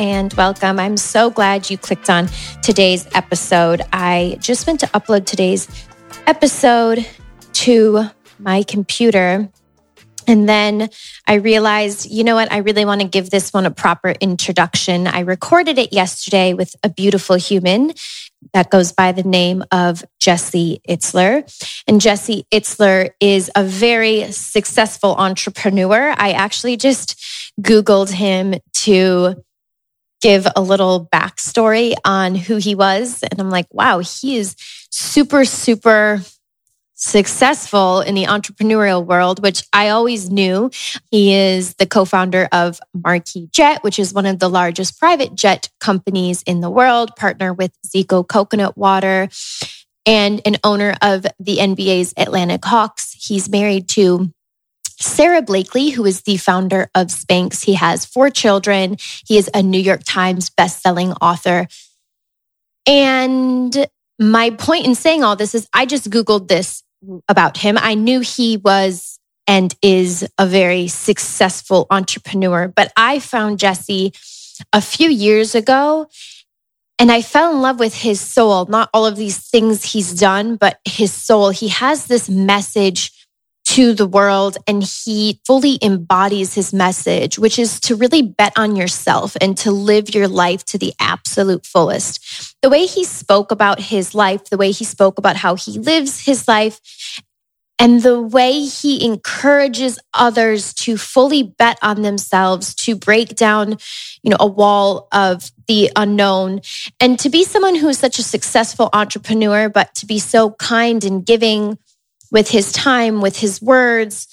And welcome. I'm so glad you clicked on today's episode. I just went to upload today's episode to my computer. And then I realized, you know what? I really want to give this one a proper introduction. I recorded it yesterday with a beautiful human that goes by the name of Jesse Itzler. And Jesse Itzler is a very successful entrepreneur. I actually just Googled him to give a little backstory on who he was. And I'm like, wow, he is super, super successful in the entrepreneurial world, which I always knew. He is the co founder of Marquis Jet, which is one of the largest private jet companies in the world, partner with Zico Coconut Water, and an owner of the NBA's Atlanta Hawks. He's married to Sara Blakely, who is the founder of Spanx. He has four children. He is a New York Times bestselling author. And my point in saying all this is I just Googled this about him. I knew he was and is a very successful entrepreneur, but I found Jesse a few years ago and I fell in love with his soul, not all of these things he's done, but his soul. He has this message to the world and he fully embodies his message, which is to really bet on yourself and to live your life to the absolute fullest. The way he spoke about his life, the way he spoke about how he lives his life, and the way he encourages others to fully bet on themselves, to break down, you know, a wall of the unknown and to be someone who is such a successful entrepreneur, but to be so kind and giving with his time, with his words,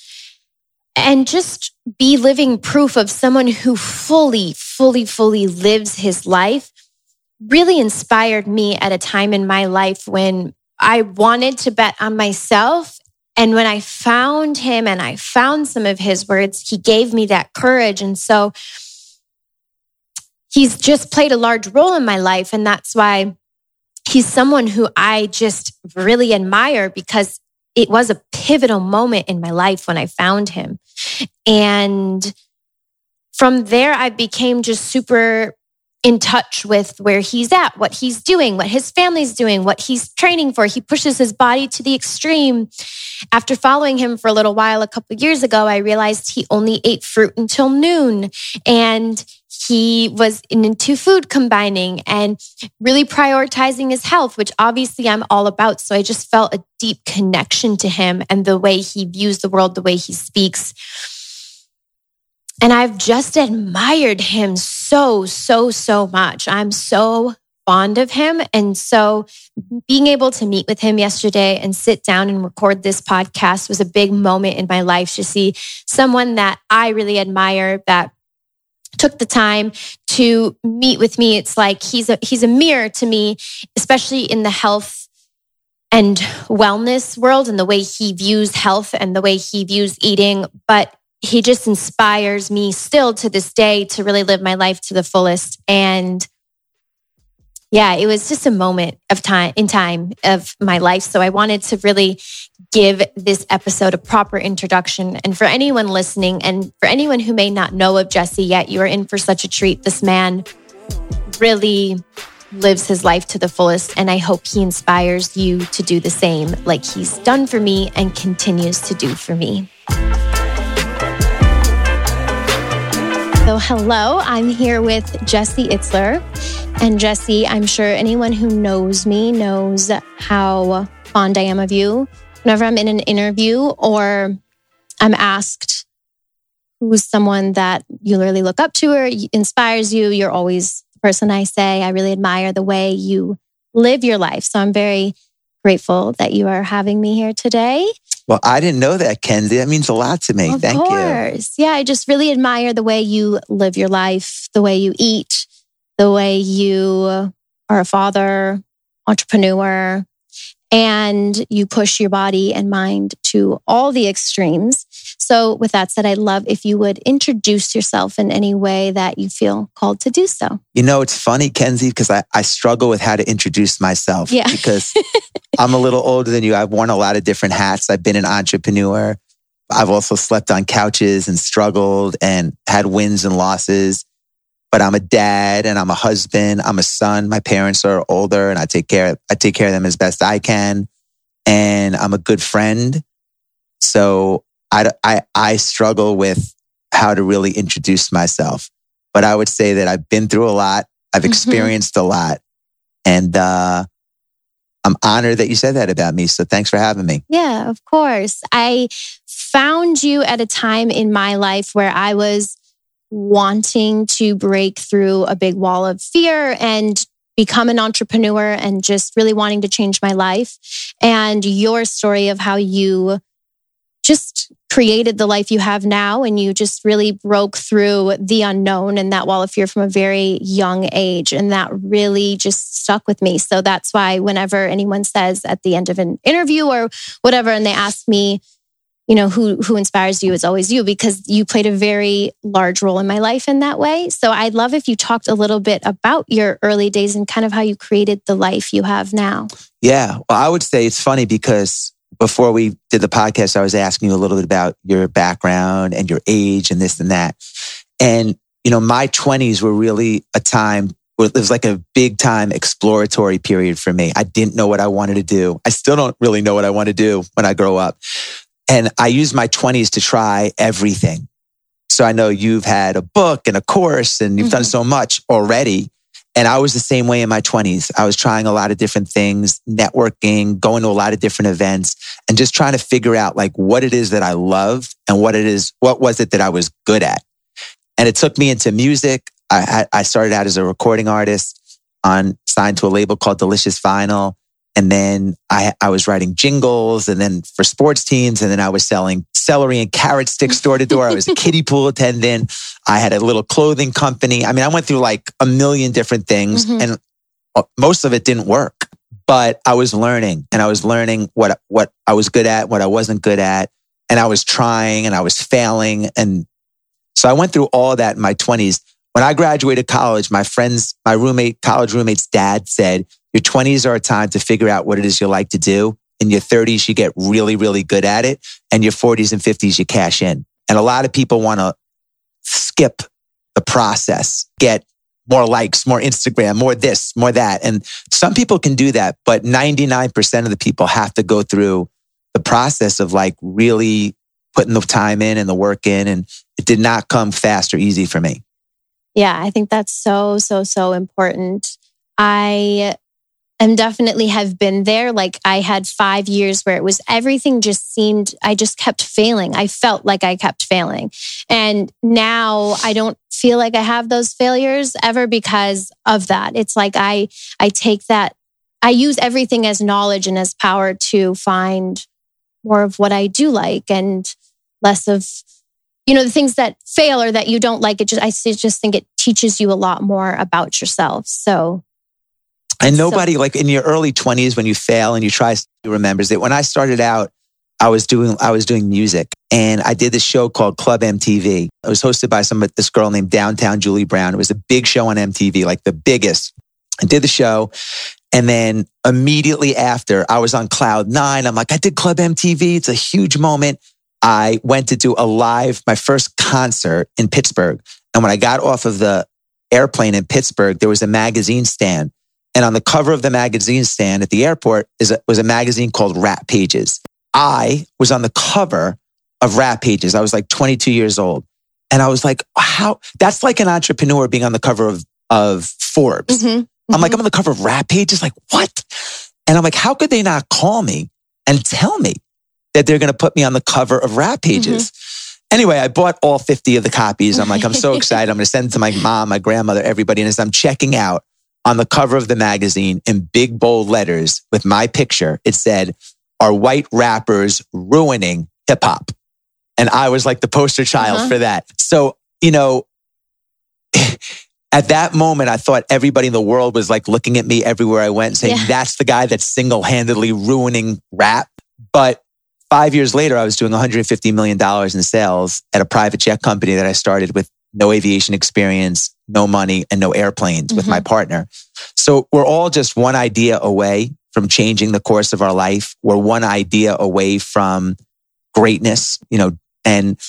and just be living proof of someone who fully, fully, fully lives his life really inspired me at a time in my life when I wanted to bet on myself. And when I found him and I found some of his words, he gave me that courage. And so he's just played a large role in my life. And that's why he's someone who I just really admire because it was a pivotal moment in my life when I found him. And from there, I became just super in touch with where he's at, what he's doing, what his family's doing, what he's training for. He pushes his body to the extreme. After following him for a little while, a couple years ago, I realized he only ate fruit until noon. And he was into food combining and really prioritizing his health, which obviously I'm all about. So I just felt a deep connection to him and the way he views the world, the way he speaks. And I've just admired him so, so, so much. I'm so fond of him. And so being able to meet with him yesterday and sit down and record this podcast was a big moment in my life to see someone that I really admire that took the time to meet with me. It's like he's a he's a mirror to me, especially in the health and wellness world and the way he views health and the way he views eating, but he just inspires me still to this day to really live my life to the fullest and yeah, it was just a moment of time in time of my life. So I wanted to really give this episode a proper introduction. And for anyone listening, and for anyone who may not know of Jesse yet, you are in for such a treat. This man really lives his life to the fullest. And I hope he inspires you to do the same, like he's done for me and continues to do for me. So, hello, I'm here with Jesse Itzler. And Jesse, I'm sure anyone who knows me knows how fond I am of you. Whenever I'm in an interview or I'm asked who's someone that you really look up to or inspires you, you're always the person I say, I really admire the way you live your life. So I'm very grateful that you are having me here today. Well, I didn't know that, Kenzie. That means a lot to me. Of Thank course. you. Yeah, I just really admire the way you live your life, the way you eat, the way you are a father, entrepreneur, and you push your body and mind to all the extremes. So, with that said, I'd love if you would introduce yourself in any way that you feel called to do so. You know, it's funny, Kenzie, because I, I struggle with how to introduce myself. Yeah. Because I'm a little older than you. I've worn a lot of different hats. I've been an entrepreneur. I've also slept on couches and struggled and had wins and losses. but I'm a dad and I'm a husband. I'm a son. My parents are older and I take care, I take care of them as best I can. And I'm a good friend. So I, I, I struggle with how to really introduce myself. But I would say that I've been through a lot. I've Mhm. experienced a lot. And, uh, I'm honored that you said that about me. So thanks for having me. Yeah, of course. I found you at a time in my life where I was wanting to break through a big wall of fear and become an entrepreneur and just really wanting to change my life. And your story of how you just created the life you have now and you just really broke through the unknown and that wall of fear from a very young age. And that really just stuck with me. So that's why whenever anyone says at the end of an interview or whatever, and they ask me, you know, who who inspires you, it's always you because you played a very large role in my life in that way. So I'd love if you talked a little bit about your early days and kind of how you created the life you have now. Yeah. Well, I would say it's funny because before we did the podcast, I was asking you a little bit about your background and your age and this and that. And, you know, my 20s were really a time where it was like a big time exploratory period for me. I didn't know what I wanted to do. I still don't really know what I want to do when I grow up. And I used my 20s to try everything. So I know you've had a book and a course and you've done Mhm. so much already. And I was the same way in my 20s. I was trying a lot of different things, networking, going to a lot of different events, and just trying to figure out like what it is that I loved and what it is, what was it that I was good at. And it took me into music. I, I started out as a recording artist on signed to a label called Delicious Vinyl. And then I, I was writing jingles and then for sports teams. And then I was selling celery and carrot sticks door to door. I was a kiddie pool attendant. I had a little clothing company. I mean, I went through like a million different things Mhm. and uh, most of it didn't work, but I was learning and I was learning what, what I was good at, what I wasn't good at. And I was trying and I was failing. And so I went through all that in my twenties. When I graduated college, my friends, my roommate, college roommate's dad said, your 20s are a time to figure out what it is you like to do. In your 30s, you get really, really good at it. And your 40s and 50s, you cash in. And a lot of people want to skip the process, get more likes, more Instagram, more this, more that. And some people can do that, but 99% of the people have to go through the process of like really putting the time in and the work in. And it did not come fast or easy for me. Yeah, I think that's so, so, so important. I am definitely have been there. Like I had five years where it was everything just seemed, I just kept failing. I felt like I kept failing. And now I don't feel like I have those failures ever because of that. It's like I, I take that, I use everything as knowledge and as power to find more of what I do like and less of you know the things that fail or that you don't like it just I just think it teaches you a lot more about yourself so And So- nobody, like in your early 20s, when you fail and you try, remembers that when I started out, I was doing I was doing music, and I did this show called Club MTV. It was hosted by some this girl named Downtown Julie Brown. It was a big show on MTV, like the biggest. I did the show, and then immediately after, I was on cloud nine. I'm like, I did Club MTV. It's a huge moment. I went to do a live, my first concert in Pittsburgh, and when I got off of the airplane in Pittsburgh, there was a magazine stand. And on the cover of the magazine stand at the airport is a, was a magazine called Rap Pages. I was on the cover of Rap Pages. I was like 22 years old. And I was like, how? That's like an entrepreneur being on the cover of, of Forbes. Mhm, I'm like, mhm. I'm on the cover of Rap Pages. Like, what? And I'm like, how could they not call me and tell me that they're going to put me on the cover of Rap Pages? Anyway, I bought all 50 of the copies. I'm like, I'm so excited. I'm going to send it to my mom, my grandmother, everybody. And as I'm checking out on the cover of the magazine in big bold letters with my picture, it said, Are white rappers ruining hip hop? And I was like the poster child Uh-huh. for that. So, you know, at that moment, I thought everybody in the world was like looking at me everywhere I went, saying, Yeah. That's the guy that's single handedly ruining rap. But five years later, I was doing $150 million in sales at a private jet company that I started with no aviation experience, no money, and no airplanes with my mm-hmm. partner. So we're all just one idea away from changing the course of our life. We're one idea away from greatness, you know, and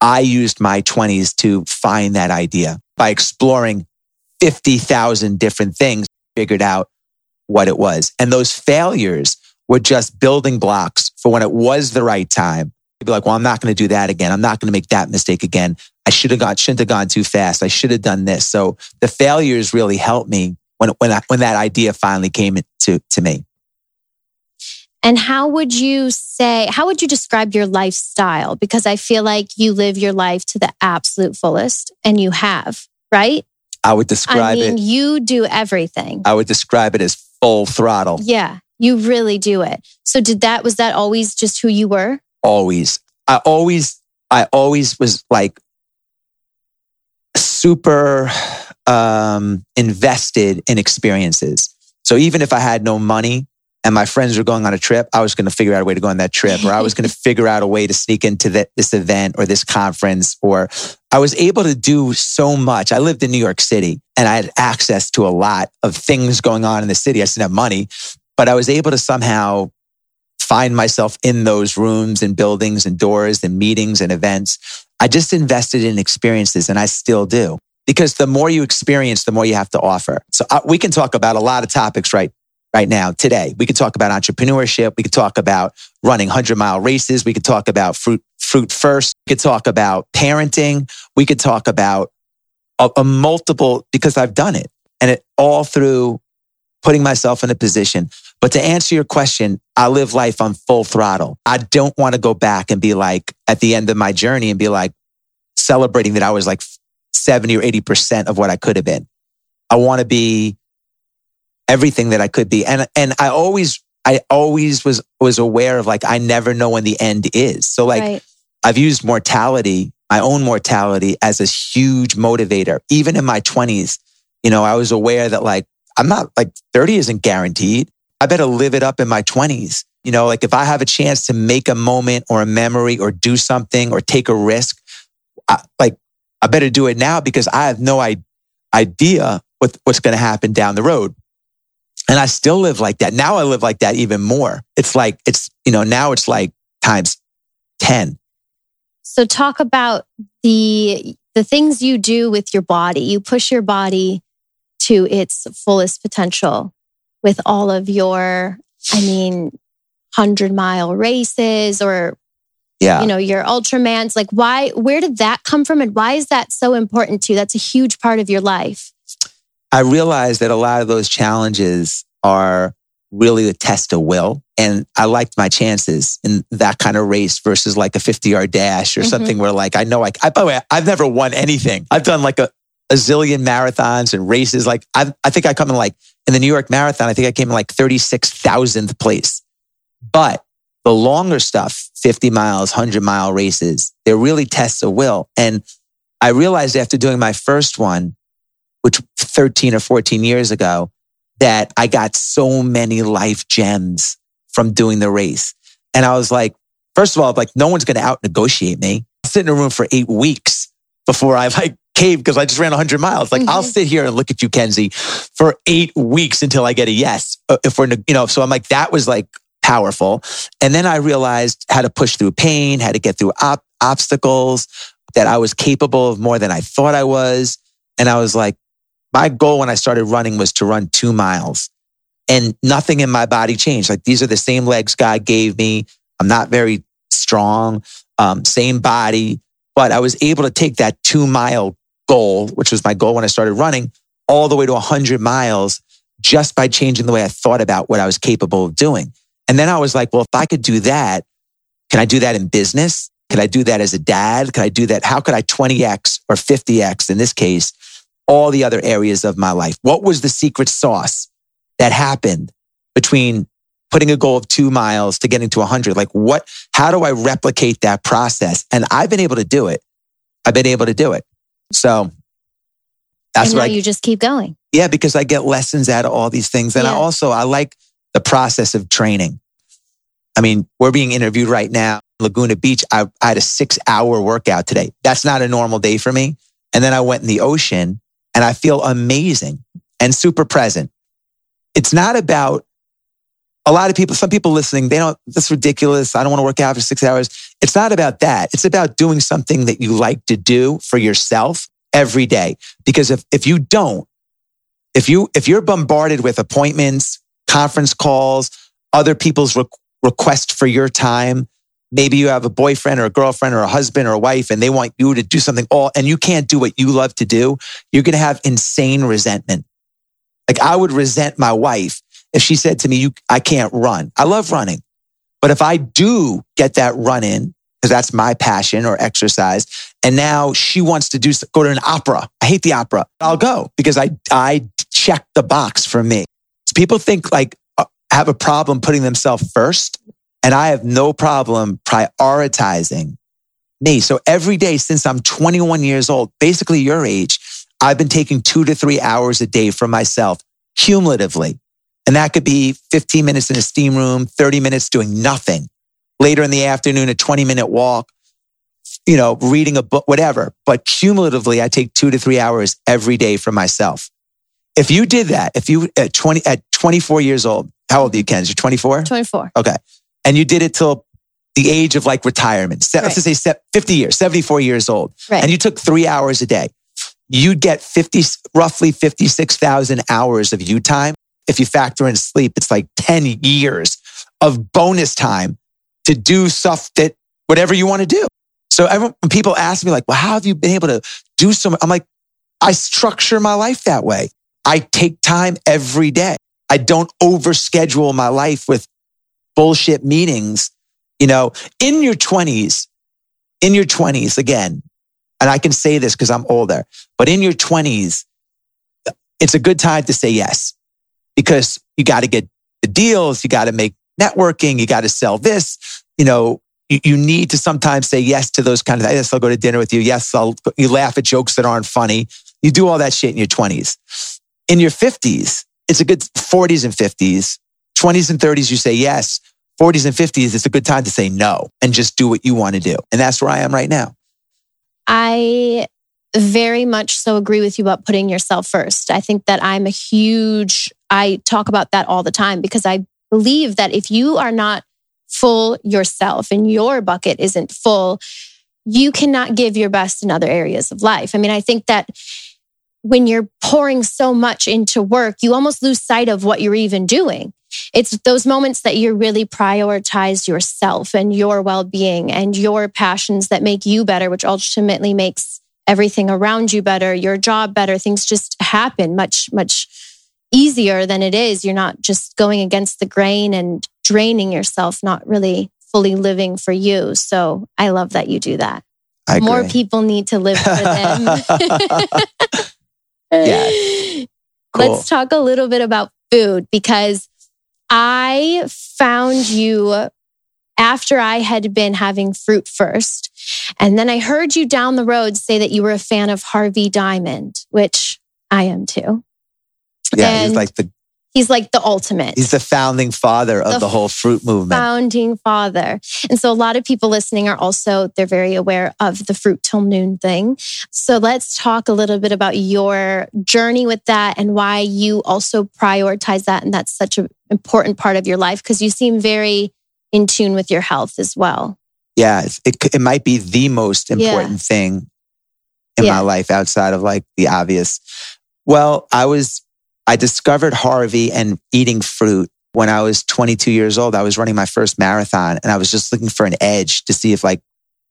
I used my 20s to find that idea. by exploring 50,000 different things, figured out what it was. And those failures were just building blocks for when it was the right time. You'd be like, well, I'm not going to do that again. I'm not going to make that mistake again. I should have got, shouldn't have gone too fast. I should have done this. So the failures really helped me when, when, I, when that idea finally came to, to me. And how would you say, how would you describe your lifestyle? Because I feel like you live your life to the absolute fullest and you have, right? I would describe I mean, it. You do everything. I would describe it as full throttle. Yeah, you really do it. So did that, was that always just who you were? Always. I always, I always was like super um, invested in experiences. So even if I had no money, and my friends were going on a trip, I was going to figure out a way to go on that trip, or I was going to figure out a way to sneak into the, this event or this conference, or I was able to do so much. I lived in New York City and I had access to a lot of things going on in the city. I didn't have money, but I was able to somehow find myself in those rooms and buildings and doors and meetings and events. I just invested in experiences and I still do because the more you experience, the more you have to offer. So uh, we can talk about a lot of topics right right now today. We could talk about entrepreneurship. We could talk about running 100 mile races. We could talk about fruit, fruit first. We could talk about parenting. We could talk about a, a multiple because I've done it and it all through putting myself in a position. But to answer your question, I live life on full throttle. I don't want to go back and be like at the end of my journey and be like celebrating that I was like 70 or 80% of what I could have been. I want to be everything that I could be. And, and I always, I always was, was aware of like, I never know when the end is. So like right. I've used mortality, my own mortality as a huge motivator. Even in my twenties, you know, I was aware that like, I'm not like 30 isn't guaranteed. I better live it up in my twenties. You know, like if I have a chance to make a moment or a memory or do something or take a risk, I, like I better do it now because I have no idea what, what's going to happen down the road. And I still live like that. Now I live like that even more. It's like, it's, you know, now it's like times 10. So talk about the, the things you do with your body. You push your body to its fullest potential with all of your, I mean, 100 mile races or yeah. you know, your Ultramans. Like, why, where did that come from? And why is that so important to you? That's a huge part of your life. I realized that a lot of those challenges are really a test of will. And I liked my chances in that kind of race versus like a 50 yard dash or mm-hmm. something where like, I know I, I, by the way, I've never won anything. I've done like a, a zillion marathons and races. Like I, I think I come in like in the New York Marathon, I think I came in like 36,000th place. But the longer stuff, 50 miles, 100 mile races, they're really tests of will. And I realized after doing my first one, which 13 or 14 years ago, that I got so many life gems from doing the race. And I was like, first of all, like no one's going to out negotiate me. I sit in a room for eight weeks before I like cave because I just ran 100 miles. Like mm-hmm. I'll sit here and look at you, Kenzie, for eight weeks until I get a yes. Uh, if we're, you know, so I'm like, that was like powerful. And then I realized how to push through pain, how to get through op- obstacles, that I was capable of more than I thought I was. And I was like, my goal when I started running was to run two miles and nothing in my body changed. Like these are the same legs God gave me. I'm not very strong, um, same body, but I was able to take that two mile goal, which was my goal when I started running, all the way to 100 miles just by changing the way I thought about what I was capable of doing. And then I was like, well, if I could do that, can I do that in business? Can I do that as a dad? Can I do that? How could I 20x or 50x in this case all the other areas of my life. What was the secret sauce that happened between putting a goal of two miles to getting to 100? Like, what, how do I replicate that process? And I've been able to do it. I've been able to do it. So that's why you just keep going. Yeah, because I get lessons out of all these things. And yeah. I also, I like the process of training. I mean, we're being interviewed right now. Laguna Beach, I, I had a six hour workout today. That's not a normal day for me. And then I went in the ocean and I feel amazing and super present. It's not about a lot of people, some people listening, they don't, that's ridiculous. I don't want to work out for six hours. It's not about that. It's about doing something that you like to do for yourself every day. Because if, if you don't, if you, if you're bombarded with appointments, conference calls, other people's re- request for your time, maybe you have a boyfriend or a girlfriend or a husband or a wife and they want you to do something all and you can't do what you love to do, you're going to have insane resentment. Like I would resent my wife if she said to me, you, I can't run. I love running. But if I do get that run in, because that's my passion or exercise, and now she wants to do go to an opera. I hate the opera. I'll go because I I check the box for me. So people think like uh, have a problem putting themselves first, and I have no problem prioritizing me. So every day since I'm 21 years old, basically your age, I've been taking two to three hours a day for myself cumulatively. And that could be 15 minutes in a steam room, 30 minutes doing nothing. Later in the afternoon, a 20 minute walk, you know, reading a book, whatever. But cumulatively, I take two to three hours every day for myself. If you did that, if you at 20, at 24 years old, how old are you, Ken? You're 24? 24. Okay. And you did it till the age of like retirement. Right. Let's just say 50 years, 74 years old. Right. And you took three hours a day. You'd get 50, roughly 56,000 hours of you time if you factor in sleep, it's like 10 years of bonus time to do stuff that whatever you want to do. So when people ask me like, well, how have you been able to do so much? I'm like, I structure my life that way. I take time every day. I don't overschedule my life with bullshit meetings. You know, in your twenties, in your twenties, again, and I can say this because I'm older, but in your twenties, it's a good time to say yes because you got to get the deals, you got to make networking, you got to sell this. You know, you, you, need to sometimes say yes to those kind of. Yes, I'll go to dinner with you. Yes, I'll. You laugh at jokes that aren't funny. You do all that shit in your twenties. In your fifties, it's a good forties and fifties. Twenties and thirties, you say yes. 40s and 50s, it's a good time to say no and just do what you want to do. And that's where I am right now. I very much so agree with you about putting yourself first. I think that I'm a huge, I talk about that all the time because I believe that if you are not full yourself and your bucket isn't full, you cannot give your best in other areas of life. I mean, I think that when you're pouring so much into work, you almost lose sight of what you're even doing. It's those moments that you really prioritize yourself and your well being and your passions that make you better, which ultimately makes everything around you better, your job better. Things just happen much, much easier than it is. You're not just going against the grain and draining yourself, not really fully living for you. So I love that you do that. More people need to live for them. yeah. Cool. Let's talk a little bit about food because I found you after I had been having fruit first. And then I heard you down the road say that you were a fan of Harvey Diamond, which I am too. Yeah, and he's like the he's like the ultimate. He's the founding father of the, the, whole fruit movement. Founding father. And so a lot of people listening are also they're very aware of the fruit till noon thing. So let's talk a little bit about your journey with that and why you also prioritize that and that's such an important part of your life because you seem very in tune with your health as well. Yeah, it, it might be the most important yeah. thing in yeah. my life outside of like the obvious. Well, I was, I discovered Harvey and eating fruit when I was 22 years old. I was running my first marathon and I was just looking for an edge to see if like,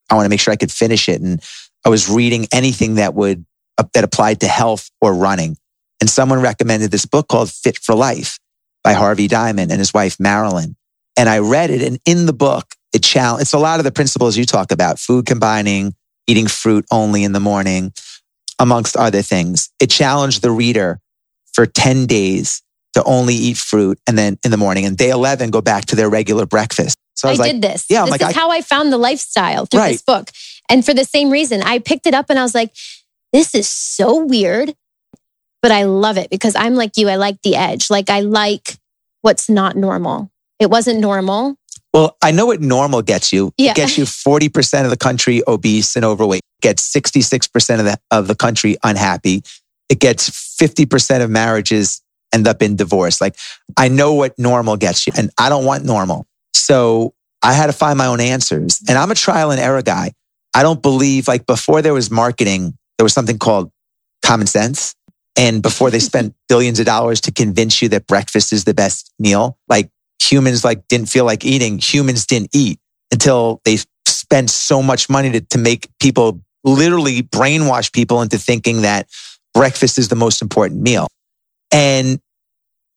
I want to make sure I could finish it. And I was reading anything that would, uh, that applied to health or running. And someone recommended this book called Fit for Life by Harvey Diamond and his wife, Marilyn. And I read it. And in the book, it challenge, it's a lot of the principles you talk about, food combining, eating fruit only in the morning, amongst other things. It challenged the reader for 10 days to only eat fruit and then in the morning and day 11 go back to their regular breakfast. So I, I like, did this. Yeah, I'm this like, is I, how I found the lifestyle through right. this book. And for the same reason, I picked it up and I was like, this is so weird, but I love it because I'm like you. I like the edge. Like I like what's not normal. It wasn't normal. Well, I know what normal gets you. Yeah. It gets you 40% of the country obese and overweight. It gets 66% of the, of the country unhappy. It gets 50% of marriages end up in divorce. Like I know what normal gets you and I don't want normal. So I had to find my own answers and I'm a trial and error guy. I don't believe like before there was marketing there was something called common sense. And before they spent billions of dollars to convince you that breakfast is the best meal, like humans like didn't feel like eating. Humans didn't eat until they spent so much money to, to make people literally brainwash people into thinking that breakfast is the most important meal. And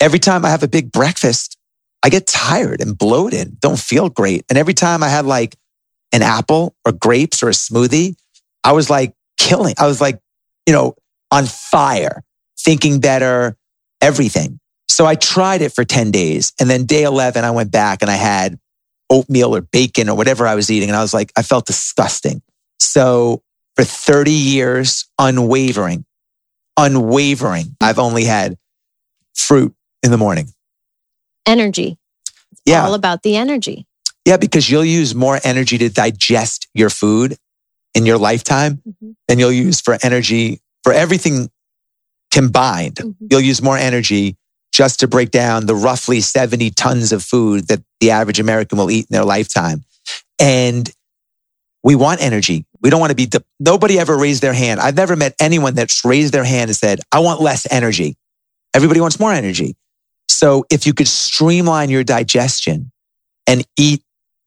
every time I have a big breakfast, I get tired and bloated, don't feel great. And every time I had like an apple or grapes or a smoothie, I was like killing. I was like, you know, on fire, thinking better, everything. So I tried it for 10 days. And then day 11, I went back and I had oatmeal or bacon or whatever I was eating. And I was like, I felt disgusting. So for 30 years, unwavering, unwavering, I've only had fruit in the morning. Energy. It's Yeah. all about the energy. Yeah, because you'll use more energy to digest your food in your lifetime Mhm. than you'll use for energy for everything combined. Mhm. You'll use more energy just to break down the roughly 70 tons of food that the average American will eat in their lifetime. And we want energy. We don't want to be, de- nobody ever raised their hand. I've never met anyone that's raised their hand and said, I want less energy. Everybody wants more energy. So if you could streamline your digestion and eat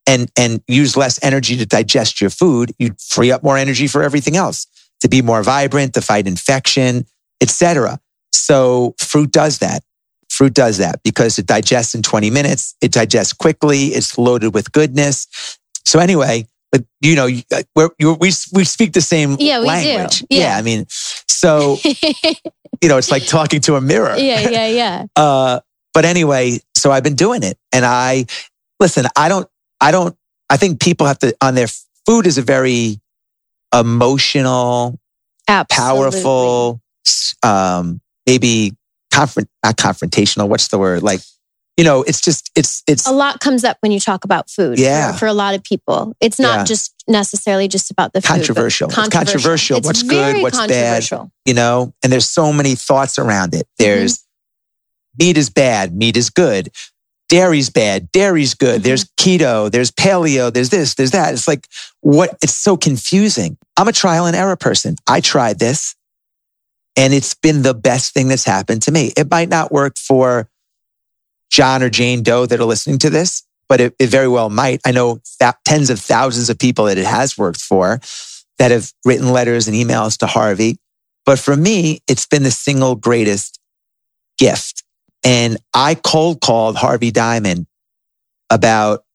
and, and use less energy to digest your food, you'd free up more energy for everything else to be more vibrant, to fight infection, etc. So fruit does that. Fruit does that because it digests in 20 minutes. It digests quickly. It's loaded with goodness. So anyway, but you know, uh, we're, you we we speak the same Yeah, we do. language. Yeah. I mean, so you know, it's like talking to a mirror. yeah, yeah, yeah. Uh, but anyway, so I've been doing it, and I listen. I don't. I don't. I think people have to on their food is a very emotional, Absolutely. powerful, um, maybe confront not confrontational. What's the word? Like, you know, it's just it's it's A lot comes up when you talk about food. for- Yeah. For, a lot of people, it's not Yeah. just necessarily just about the food. but Controversial. It's controversial. It's What's good, what's bad. you know, and there's so many thoughts around it. There's Mm-hmm. meat is bad, meat is good. Dairy's bad, dairy's good. Mhm. There's keto, there's paleo, there's this, there's that. It's like what it's so confusing. I'm a trial and error person. I tried this and it's been the best thing that's happened to me. It might not work for John or Jane Doe that are listening to this, but it, it very well might. I know tens of thousands of people that it has worked for that have written letters and emails to Harvey. But for me, it's been the single greatest gift. And I cold called Harvey Diamond about,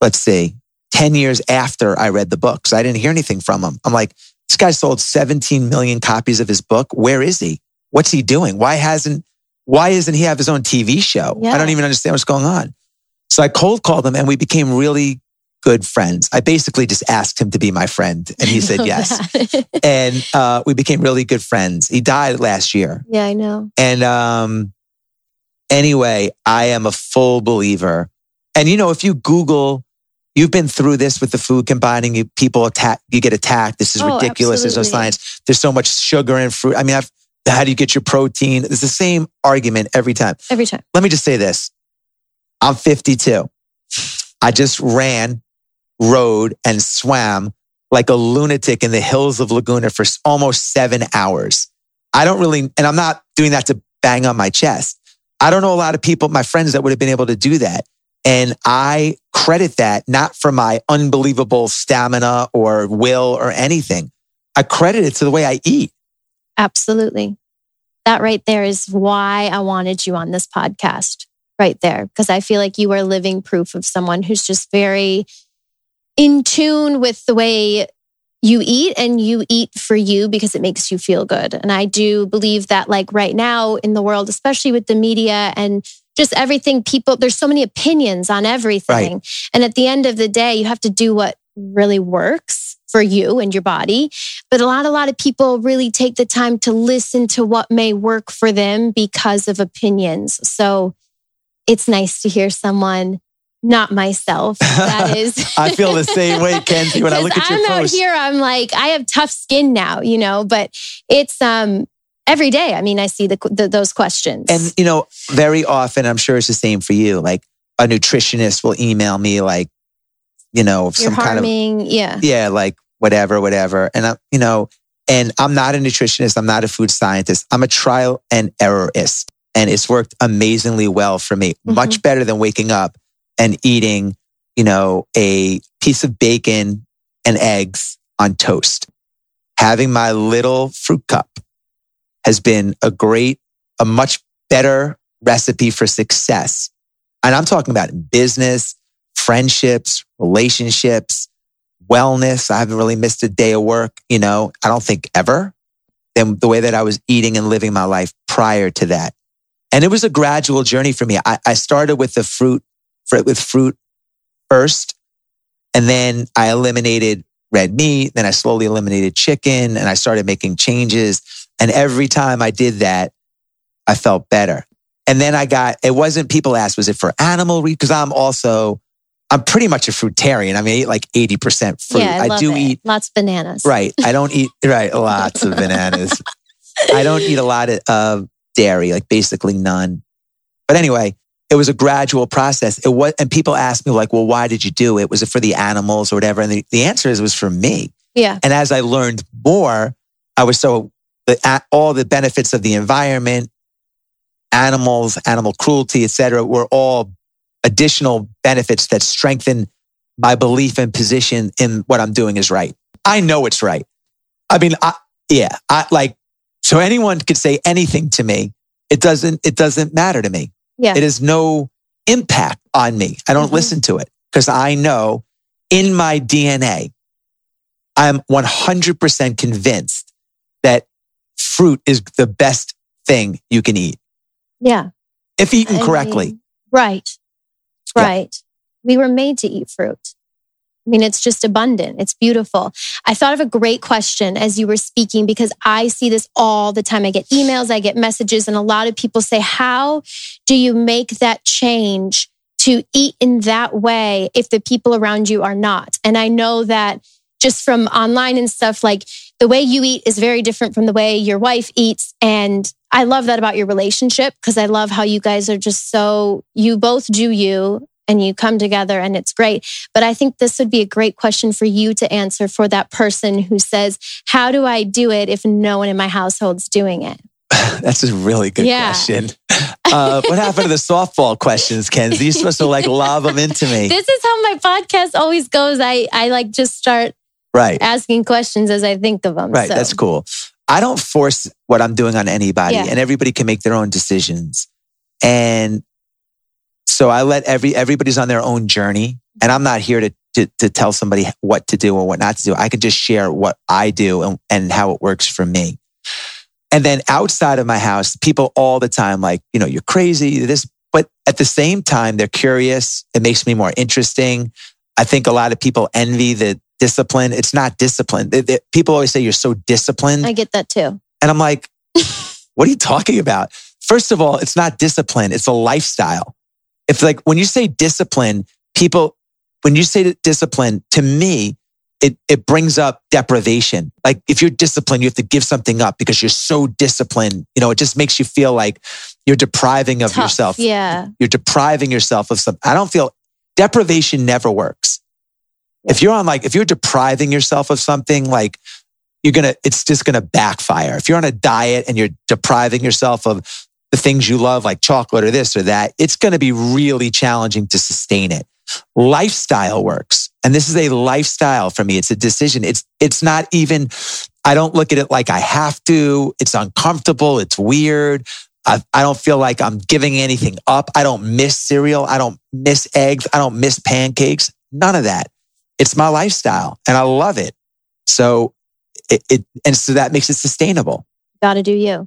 let's see, 10 years after I read the book. So I didn't hear anything from him. I'm like, this guy sold 17 million copies of his book. Where is he? What's he doing? Why hasn't, why doesn't he have his own TV show? I don't even understand what's going on. So I cold called him and we became really good friends. I basically just asked him to be my friend and he said yes. And uh, we became really good friends. He died last year. yeah, I know. And um, anyway, I am a full believer. And you know, if you Google, you've been through this with the food combining. You, people attack, you get attacked. This is Oh, ridiculous. There's no science. There's so much sugar in fruit. I mean, I've, how do you get your protein? It's the same argument every time. Every time. Let me just say this: I'm 52. I just ran, rode, and swam like a lunatic in the hills of Laguna for almost seven hours. I don't really, and I'm not doing that to bang on my chest. I don't know a lot of people, my friends that would have been able to do that. And I credit that not for my unbelievable stamina or will or anything. I credit it to the way I eat. Absolutely. That right there is why I wanted you on this podcast, right there, because I feel like you are living proof of someone who's just very in tune with the way you eat and you eat for you because it makes you feel good. And I do believe that, like right now in the world, especially with the media and just everything, people, there's so many opinions on everything. And at the end of the day, you have to do what really works for you and your body. But a lot, a lot of people really take the time to listen to what may work for them because of opinions. So it's nice to hear someone, not myself, that is. I feel the same way, Kenzie, when I look at your I'm posts. out here, I'm like, I have tough skin now, you know, but it's um every day. I mean, I see the, the those questions. And you know, very often, I'm sure it's the same for you. Like a nutritionist will email me, like, you know, you're some kind of harming, yeah. yeah, like whatever, whatever. And I, you know, And I'm not a nutritionist. I'm not a food scientist. I'm a trial and errorist. And it's worked amazingly well for me, Mhm. much better than waking up and eating, you know, a piece of bacon and eggs on toast. Having my little fruit cup has been a great, a much better recipe for success. And I'm talking about business, friendships, relationships, wellness. I haven't really missed a day of work, you know, I don't think ever than the way that I was eating and living my life prior to that. And it was a gradual journey for me. I, I started with the fruit, fr- with fruit first. And then I eliminated red meat. Then I slowly eliminated chicken and I started making changes. And every time I did that, I felt better. And then I got, it wasn't, people asked, was it for animal? Because I'm also, I'm pretty much a fruitarian. I mean, I eat like 80% fruit. Yeah, I, love do it. eat, lots of bananas. right. I don't eat, right, lots of bananas. I don't eat a lot of uh, dairy, like basically none. But anyway, it was a gradual process. It was, and people asked me like, well, why did you do it? Was it for the animals or whatever? And the, the answer is it was for me. Yeah. And as I learned more, I was so the, all the benefits of the environment, animals, animal cruelty, et cetera, were all additional benefits that strengthen my belief and position in what I'm doing is right. I know it's right. I mean, I, yeah, I like, so anyone could say anything to me. It doesn't, it doesn't matter to me. Yeah. It has no impact on me. I don't Mhm. listen to it because I know in my DNA, I'm 100% convinced that fruit is the best thing you can eat Yeah. if eaten I correctly. mean, right. Yeah. Right. We were made to eat fruit. I mean, it's just abundant. It's beautiful. I thought of a great question as you were speaking because I see this all the time. I get emails, I get messages, and a lot of people say, How do you make that change to eat in that way if the people around you are not? And I know that just from online and stuff, like the way you eat is very different from the way your wife eats. And I love that about your relationship because I love how you guys are just so, you both do you and you come together and it's great. But I think this would be a great question for you to answer for that person who says, How do I do it if no one in my household's doing it? That's a really good Yeah. question. Uh, what happened to the softball questions, Kenzie? You're supposed to like lob them into me. This is how my podcast always goes. I, I like just start right. asking questions as I think of them. Right. So, That's cool. I don't force what I'm doing on anybody Yeah. and everybody can make their own decisions. And so I let every, everybody's on their own journey and I'm not here to, to, to tell somebody what to do or what not to do. I can just share what I do and, and how it works for me. And then outside of my house, people all the time, like, you know, you're crazy, this, but at the same time, they're curious. It makes me more interesting. I think a lot of people envy the discipline. It's not discipline. People always say you're so disciplined. I get that too. And I'm like, what are you talking about? First of all, it's not discipline, it's a lifestyle. If like when you say discipline, people, when you say discipline, to me, it, it brings up deprivation. Like if you're disciplined, you have to give something up because you're so disciplined. You know, it just makes you feel like you're depriving of Tough. yourself. Yeah. You're depriving yourself of something. I don't feel deprivation never works. If you're on like, if you're depriving yourself of something, like you're going to, it's just going to backfire. If you're on a diet and you're depriving yourself of the things you love, like chocolate or this or that, it's going to be really challenging to sustain it. Lifestyle works. And this is a lifestyle for me. It's a decision. It's, it's not even, I don't look at it like I have to. It's uncomfortable. It's weird. I, I don't feel like I'm giving anything up. I don't miss cereal. I don't miss eggs. I don't miss pancakes. None of that. It's my lifestyle and I love it. So it, it and so that makes it sustainable. got to do you.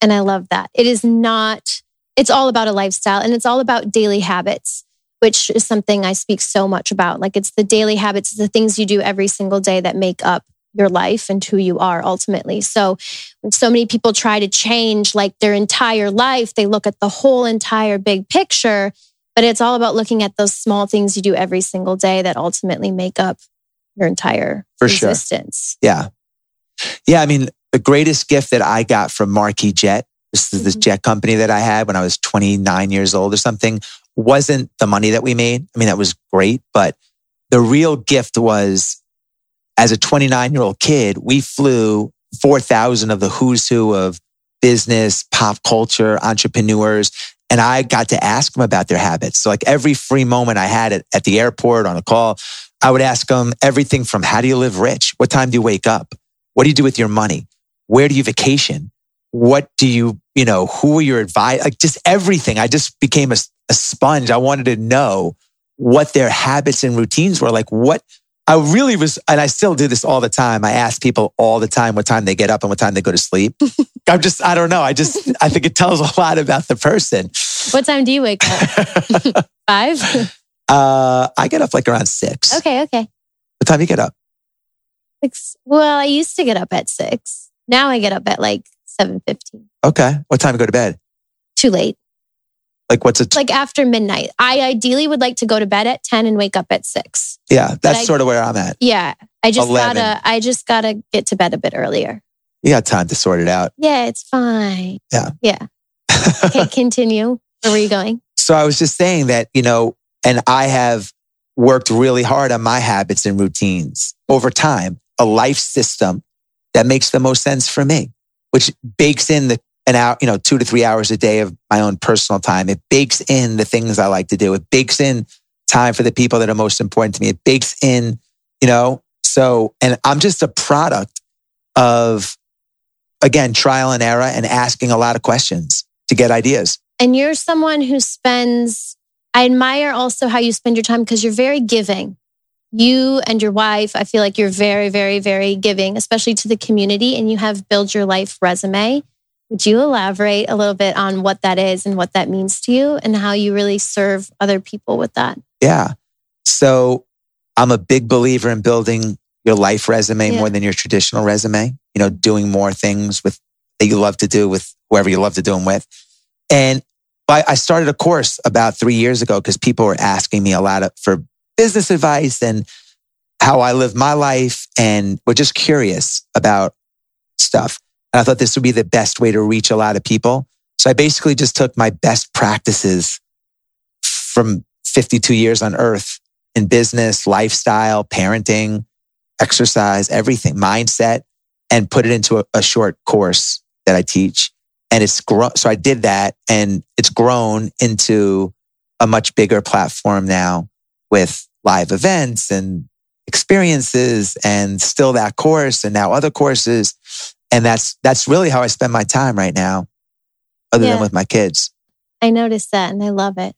And I love that. It is not, it's all about a lifestyle and it's all about daily habits, which is something I speak so much about. Like it's the daily habits, the things you do every single day that make up your life and who you are ultimately. So when so many people try to change like their entire life, they look at the whole entire big picture, but it's all about looking at those small things you do every single day that ultimately make up your entire For sure. existence. Yeah. Yeah. I mean, the greatest gift that I got from Marquis Jet, this is this Mhm. jet company that I had when I was 29 years old or something, wasn't the money that we made. I mean, that was great, but the real gift was as a 29 year old kid, we flew 4,000 of the who's who of business, pop culture, entrepreneurs. And I got to ask them about their habits. So like every free moment I had at, at the airport on a call, I would ask them everything from how do you live rich? What time do you wake up? What do you do with your money? Where do you vacation? What do you, you know, who are your advice? Like just everything. I just became a, a sponge. I wanted to know what their habits and routines were. Like what I really was, and I still do this all the time. I ask people all the time what time they get up and what time they go to sleep. I'm just, I don't know. I just, I think it tells a lot about the person. What time do you wake up? Five? Uh, I get up like around six. Okay, okay. What time do you get up? Six. Well, I used to get up at six. Now I get up at like 7.15. Okay. What time do you go to bed? Too late. Like what's it? Like after midnight. I ideally would like to go to bed at 10 and wake up at six. yeah, that's I- sort of where I'm at. Yeah. I just 11. gotta, I just gotta get to bed a bit earlier. You got time to sort it out. Yeah, it's fine. Yeah. Yeah. Okay, continue. Where were you going? So I was just saying that, you know, and I have worked really hard on my habits and routines over time, a life system that makes the most sense for me, which bakes in the an hour, you know, two to three hours a day of my own personal time. It bakes in the things I like to do. It bakes in time for the people that are most important to me. It bakes in, you know, so, and I'm just a product of, again, trial and error and asking a lot of questions to get ideas. And you're someone who spends, I admire also how you spend your time because you're very giving. You and your wife, I feel like you're very, very, very giving, especially to the community. And you have build your life resume. Would you elaborate a little bit on what that is and what that means to you and how you really serve other people with that? Yeah. So I'm a big believer in building your life resume Yeah. more than your traditional resume, you know, doing more things with that you love to do with whoever you love to do them with. And I I started a course about three years ago because people were asking me a lot of, for business advice and how I live my life and were just curious about stuff. And I thought this would be the best way to reach a lot of people. So I basically just took my best practices from 52 years on earth in business, lifestyle, parenting, exercise, everything, mindset, and put it into a, a short course that I teach. And it's grown. So I did that and it's grown into a much bigger platform now with live events and experiences and still that course and now other courses. And that's, that's really how I spend my time right now, other Yeah. than with my kids. I noticed that and I love it.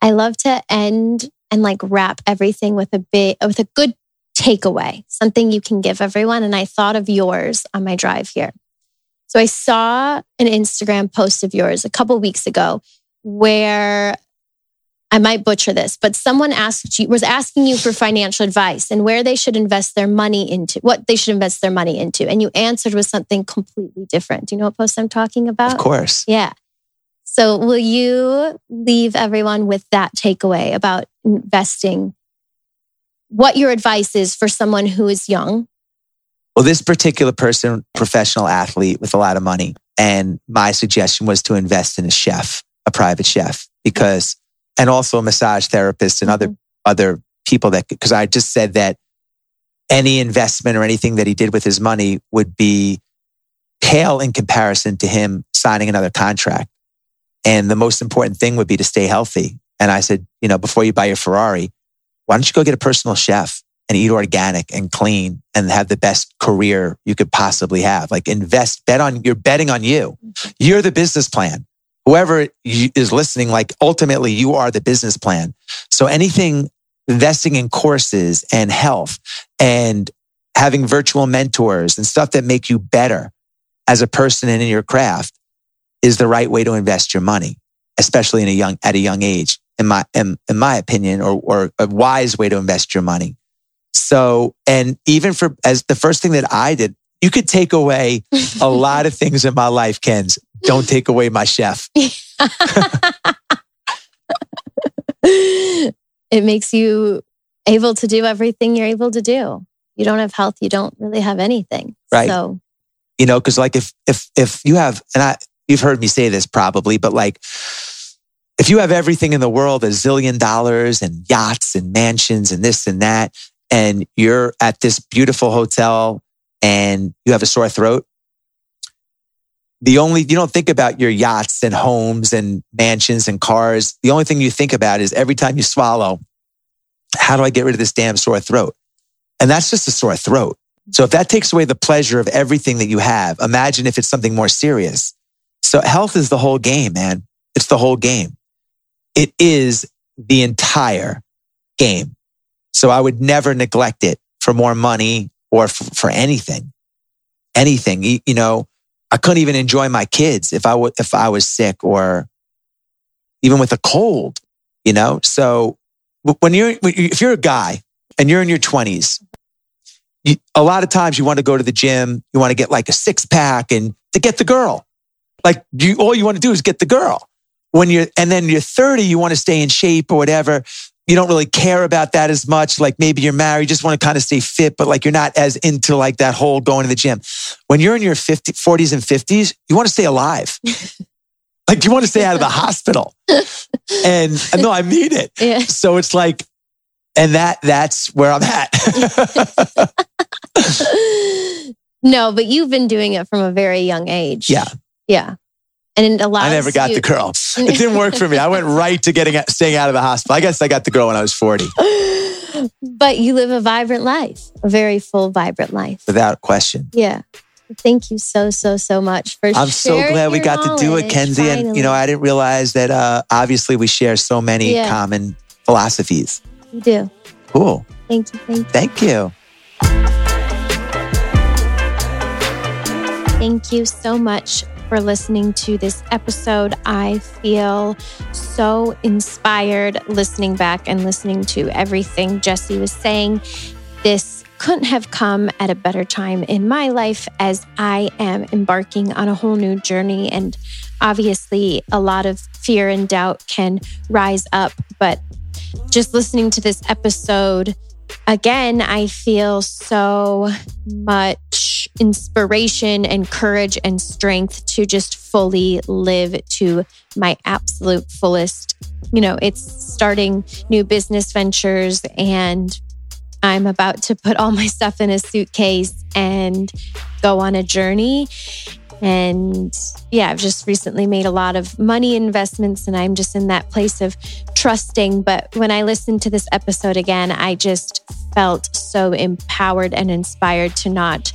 I love to end and like wrap everything with a bit with a good takeaway, something you can give everyone. And I thought of yours on my drive here. So I saw an Instagram post of yours a couple weeks ago where I might butcher this, but someone asked you was asking you for financial advice and where they should invest their money into, what they should invest their money into. And you answered with something completely different. Do you know what post I'm talking about? Of course. Yeah. So, will you leave everyone with that takeaway about investing? What your advice is for someone who is young? Well, this particular person, professional athlete with a lot of money. And my suggestion was to invest in a chef, a private chef, because, and also a massage therapist and other, mm-hmm. other people that, because I just said that any investment or anything that he did with his money would be pale in comparison to him signing another contract. And the most important thing would be to stay healthy. And I said, you know, before you buy your Ferrari, why don't you go get a personal chef and eat organic and clean and have the best career you could possibly have? Like invest, bet on, you're betting on you. Mm-hmm. You're the business plan. Whoever is listening, like ultimately you are the business plan. So anything investing in courses and health and having virtual mentors and stuff that make you better as a person and in your craft is the right way to invest your money, especially in a young, at a young age, in my, in, in my opinion, or, or a wise way to invest your money. So, and even for, as the first thing that I did, you could take away a lot of things in my life, Ken's. Don't take away my chef. it makes you able to do everything you're able to do. You don't have health, you don't really have anything. Right. So, you know, cause like if, if, if you have, and I, you've heard me say this probably, but like, if you have everything in the world, a zillion dollars and yachts and mansions and this and that, and you're at this beautiful hotel and you have a sore throat, the only, you don't think about your yachts and homes and mansions and cars. The only thing you think about is every time you swallow, how do I get rid of this damn sore throat? And that's just a sore throat. So if that takes away the pleasure of everything that you have, imagine if it's something more serious. So health is the whole game, man. It's the whole game. It is the entire game. So I would never neglect it for more money or f- for anything, anything. You know, I couldn't even enjoy my kids if I w- if I was sick or even with a cold, you know? So when you're, if you're a guy and you're in your twenties, you, a lot of times you want to go to the gym, you want to get like a six pack and to get the girl. Like you, all you want to do is get the girl. When you're, and then you're 30, you want to stay in shape or whatever. You don't really care about that as much. Like maybe you're married, you just want to kind of stay fit, but like you're not as into like that whole going to the gym. When you're in your 50, 40s and 50s, you want to stay alive. like you want to stay out of the hospital. And uh, no, I mean it. Yeah. So it's like, and that that's where I'm at. no, but you've been doing it from a very young age. yeah. Yeah. And it allows I never got you- the girl. It didn't work for me. I went right to getting staying out of the hospital. I guess I got the girl when I was 40, but you live a vibrant life, a very full, vibrant life. without question. Yeah. Thank you so, so, so much for I'm so glad we got to do it, Kenzie. And you know. I didn't realize that uh, obviously we share so many Yeah. common philosophies. you do. Cool. Thank you. Thank you. Thank you. Thank you so much for listening to this episode. I feel so inspired listening back and listening to everything Jesse was saying. This couldn't have come at a better time in my life as I am embarking on a whole new journey. And obviously, a lot of fear and doubt can rise up. But just listening to this episode, again, I feel so much inspiration and courage and strength to just fully live to my absolute fullest. You know, it's starting new business ventures and I'm about to put all my stuff in a suitcase and go on a journey. And yeah, I've just recently made a lot of money investments and I'm just in that place of trusting. But when I listened to this episode again, I just felt so empowered and inspired to not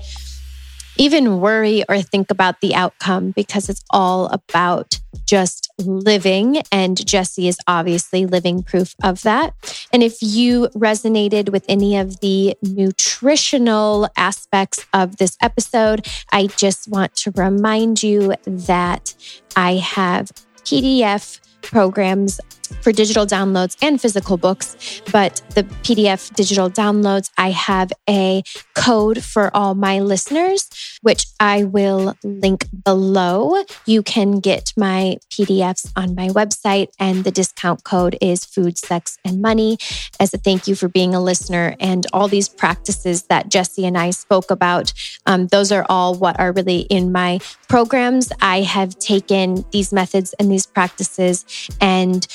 even worry or think about the outcome because it's all about just living. And Jesse is obviously living proof of that. And if you resonated with any of the nutritional aspects of this episode, I just want to remind you that I have PDF programs for digital downloads and physical books. But the PDF digital downloads, I have a code for all my listeners, which I will link below. You can get my PDFs on my website, and the discount code is food, sex, and money as a thank you for being a listener. And all these practices that Jesse and I spoke about, um, those are all what are really in my programs. I have taken these methods and these practices and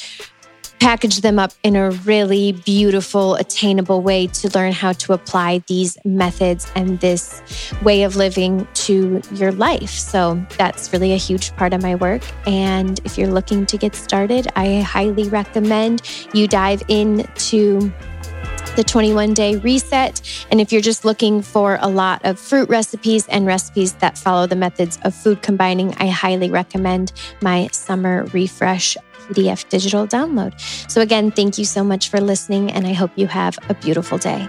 package them up in a really beautiful, attainable way to learn how to apply these methods and this way of living to your life. So that's really a huge part of my work. And if you're looking to get started, I highly recommend you dive into the 21 day reset. And if you're just looking for a lot of fruit recipes and recipes that follow the methods of food combining, I highly recommend my summer refresh PDF digital download. So, again, thank you so much for listening, and I hope you have a beautiful day.